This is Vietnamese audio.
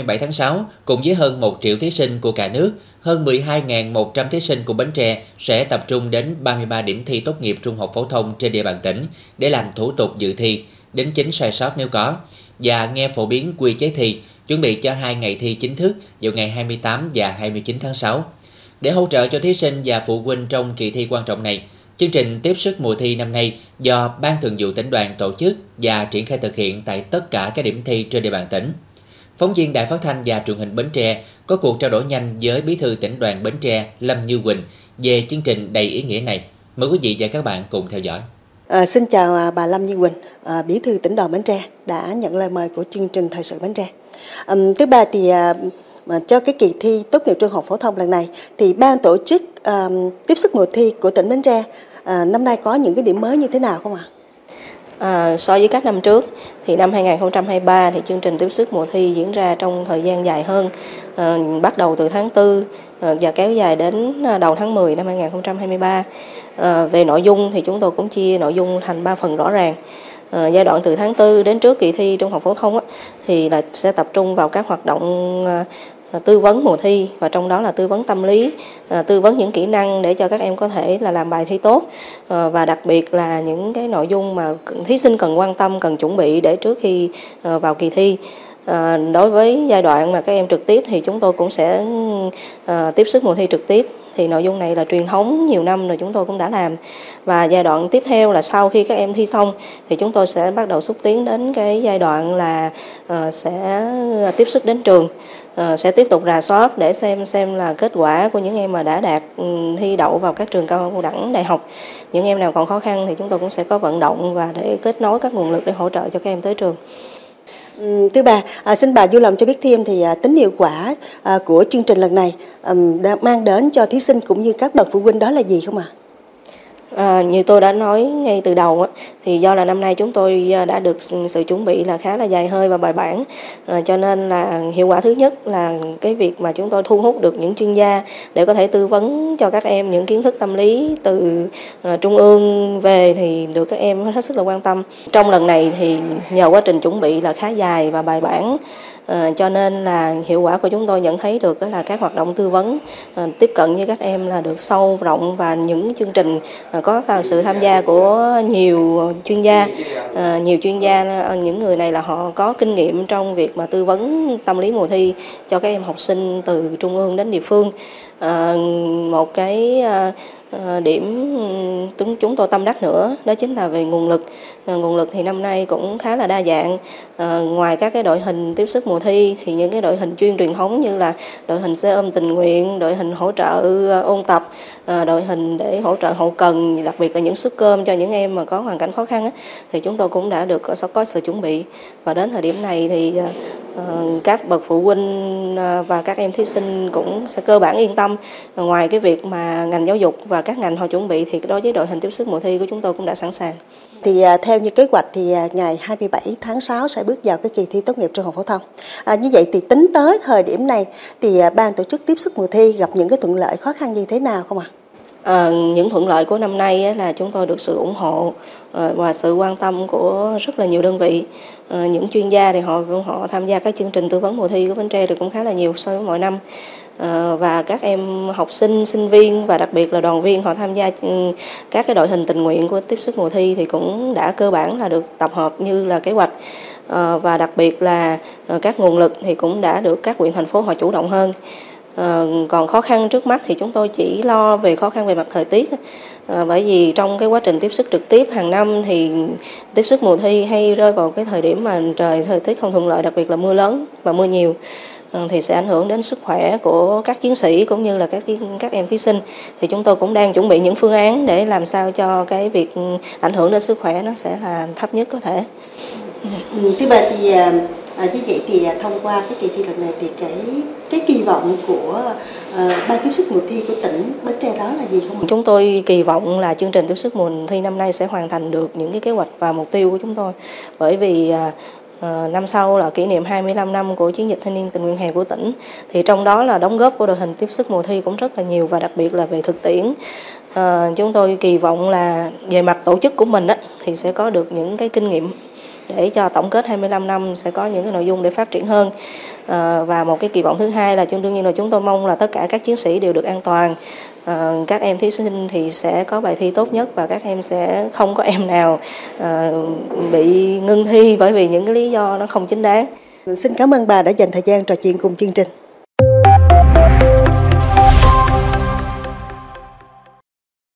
27 tháng 6, cùng với hơn 1 triệu thí sinh của cả nước, hơn 12.100 thí sinh của Bến Tre sẽ tập trung đến 33 điểm thi tốt nghiệp trung học phổ thông trên địa bàn tỉnh để làm thủ tục dự thi, đến chính sai sót nếu có, và nghe phổ biến quy chế thi, chuẩn bị cho hai ngày thi chính thức vào ngày 28 và 29 tháng 6. Để hỗ trợ cho thí sinh và phụ huynh trong kỳ thi quan trọng này, chương trình tiếp sức mùa thi năm nay do Ban Thường vụ tỉnh đoàn tổ chức và triển khai thực hiện tại tất cả các điểm thi trên địa bàn tỉnh. Phóng viên Đài Phát thanh và Truyền hình Bến Tre có cuộc trao đổi nhanh với Bí thư tỉnh đoàn Bến Tre Lâm Như Quỳnh về chương trình đầy ý nghĩa này. Mời quý vị và các bạn cùng theo dõi. À, xin chào à, bà Lâm Như Quỳnh, à, Bí thư tỉnh đoàn Bến Tre đã nhận lời mời của chương trình thời sự Bến Tre. À, thứ ba thì à, cho cái kỳ thi tốt nghiệp trung học phổ thông lần này thì ban tổ chức à, tiếp sức mùa thi của tỉnh Bến Tre à, năm nay có những cái điểm mới như thế nào không ạ? À? À, so với các năm trước thì năm 2023 thì chương trình tiếp sức mùa thi diễn ra trong thời gian dài hơn. À, bắt đầu từ tháng 4 à, ờ, và kéo dài đến đầu tháng 10 năm 2023 à, về nội dung thì chúng tôi cũng chia nội dung thành 3 phần rõ ràng. À, giai đoạn từ tháng 4 đến trước kỳ thi trung học phổ thông á, thì là sẽ tập trung vào các hoạt động À, tư vấn mùa thi và trong đó là tư vấn tâm lý, à, tư vấn những kỹ năng để cho các em có thể là làm bài thi tốt à, và đặc biệt là những cái nội dung mà thí sinh cần quan tâm, cần chuẩn bị để trước khi vào kỳ thi. đối với giai đoạn mà các em trực tiếp thì chúng tôi cũng sẽ ừ, tiếp sức mùa thi trực tiếp thì nội dung này là truyền thống nhiều năm rồi chúng tôi cũng đã làm. Và giai đoạn tiếp theo là sau khi các em thi xong thì chúng tôi sẽ bắt đầu xúc tiến đến cái giai đoạn là ờ, sẽ ờ, tiếp sức đến trường. Uh, sẽ tiếp tục rà soát để xem xem là kết quả của những em mà đã đạt um, thi đậu vào các trường cao đẳng đại học. Những em nào còn khó khăn thì chúng tôi cũng sẽ có vận động và để kết nối các nguồn lực để hỗ trợ cho các em tới trường. Thưa bà, à, xin bà vui lòng cho biết thêm thì à, tính hiệu quả à, của chương trình lần này à, mang đến cho thí sinh cũng như các bậc phụ huynh đó là gì không ạ? À? À, như tôi đã nói ngay từ đầu á, thì do là năm nay chúng tôi ờ, đã được sự chuẩn bị là khá là dài hơi và bài bản. À, cho nên là hiệu quả thứ nhất là cái việc mà chúng tôi thu hút được những chuyên gia để có thể tư vấn cho các em những kiến thức tâm lý từ à, trung ương về thì được các em hết sức là quan tâm. Trong lần này thì nhờ quá trình chuẩn bị là khá dài và bài bản À, cho nên là hiệu quả của chúng tôi nhận thấy được đó là các hoạt động tư vấn à, tiếp cận với các em là được sâu rộng và những chương trình à, có sự tham gia của nhiều chuyên gia. Ờ, nhiều chuyên gia ờ, những người này là họ có kinh nghiệm trong việc mà tư vấn tâm lý mùa thi cho các em học sinh từ trung ương đến địa phương. Ờ, một cái Ờ, điểm chúng chúng tôi tâm đắc nữa đó chính là về nguồn lực. Ờ, nguồn lực thì năm nay cũng khá là đa dạng. Ờ, ngoài các cái đội hình tiếp sức mùa thi thì những cái đội hình chuyên truyền thống như là đội hình xe ôm tình nguyện đội hình hỗ trợ ôn tập đội hình để hỗ trợ hậu cần đặc biệt là những suất cơm cho những em mà có hoàn cảnh khó khăn thì chúng tôi cũng đã được có, sự chuẩn bị. Và đến thời điểm này thì Ờ, các bậc phụ huynh ờ, và các em thí sinh cũng sẽ cơ bản yên tâm ngoài cái việc mà ngành giáo dục và các ngành họ chuẩn bị thì đối với đội hình tiếp sức mùa thi của chúng tôi cũng đã sẵn sàng thì à, theo như kế hoạch thì à, ngày 27 tháng 6 sẽ bước vào cái kỳ thi tốt nghiệp trung học phổ thông. À, như vậy thì tính tới thời điểm này thì à, ban tổ chức tiếp sức mùa thi gặp những cái thuận lợi khó khăn như thế nào không ạ? À? À, những thuận lợi của năm nay là chúng tôi được sự ủng hộ ờ, và sự quan tâm của rất là nhiều đơn vị. À, những chuyên gia thì họ họ tham gia các chương trình tư vấn mùa thi của Bến Tre thì cũng khá là nhiều so với mọi năm. À, và các em học sinh, sinh viên và đặc biệt là đoàn viên họ tham gia ừ, các cái đội hình tình nguyện của tiếp sức mùa thi thì cũng đã cơ bản là được tập hợp như là kế hoạch. À, và đặc biệt là các nguồn lực thì cũng đã được các huyện thành phố họ chủ động hơn. À, còn khó khăn trước mắt thì chúng tôi chỉ lo về khó khăn về mặt thời tiết à, bởi vì trong cái quá trình tiếp sức trực tiếp hàng năm thì tiếp sức mùa thi hay rơi vào cái thời điểm mà trời thời tiết không thuận lợi đặc biệt là mưa lớn và mưa nhiều à, thì sẽ ảnh hưởng đến sức khỏe của các chiến sĩ cũng như là các các em thí sinh thì chúng tôi cũng đang chuẩn bị những phương án để làm sao cho cái việc ừ, ảnh hưởng đến sức khỏe nó sẽ là thấp nhất có thể. Ừ, thứ ba thì à, à, như vậy thì à, thông qua cái kỳ thi lần này thì cái cái kỳ vọng của uh, ban tiếp sức mùa thi của tỉnh Bến Tre đó là gì không? Chúng tôi kỳ vọng là chương trình tiếp sức mùa thi năm nay sẽ hoàn thành được những cái kế hoạch và mục tiêu của chúng tôi bởi vì uh, năm sau là kỷ niệm 25 năm của chiến dịch thanh niên tình nguyện hè của tỉnh thì trong đó là đóng góp của đội hình tiếp sức mùa thi cũng rất là nhiều và đặc biệt là về thực tiễn à, chúng tôi kỳ vọng là về mặt tổ chức của mình á, thì sẽ có được những cái kinh nghiệm để cho tổng kết 25 năm sẽ có những cái nội dung để phát triển hơn. À, và một cái kỳ vọng thứ hai là đương nhiên là chúng tôi mong là tất cả các chiến sĩ đều được an toàn. À, các em thí sinh thì sẽ có bài thi tốt nhất và các em sẽ không có em nào à, bị ngưng thi bởi vì những cái lý do nó không chính đáng. Xin cảm ơn bà đã dành thời gian trò chuyện cùng chương trình.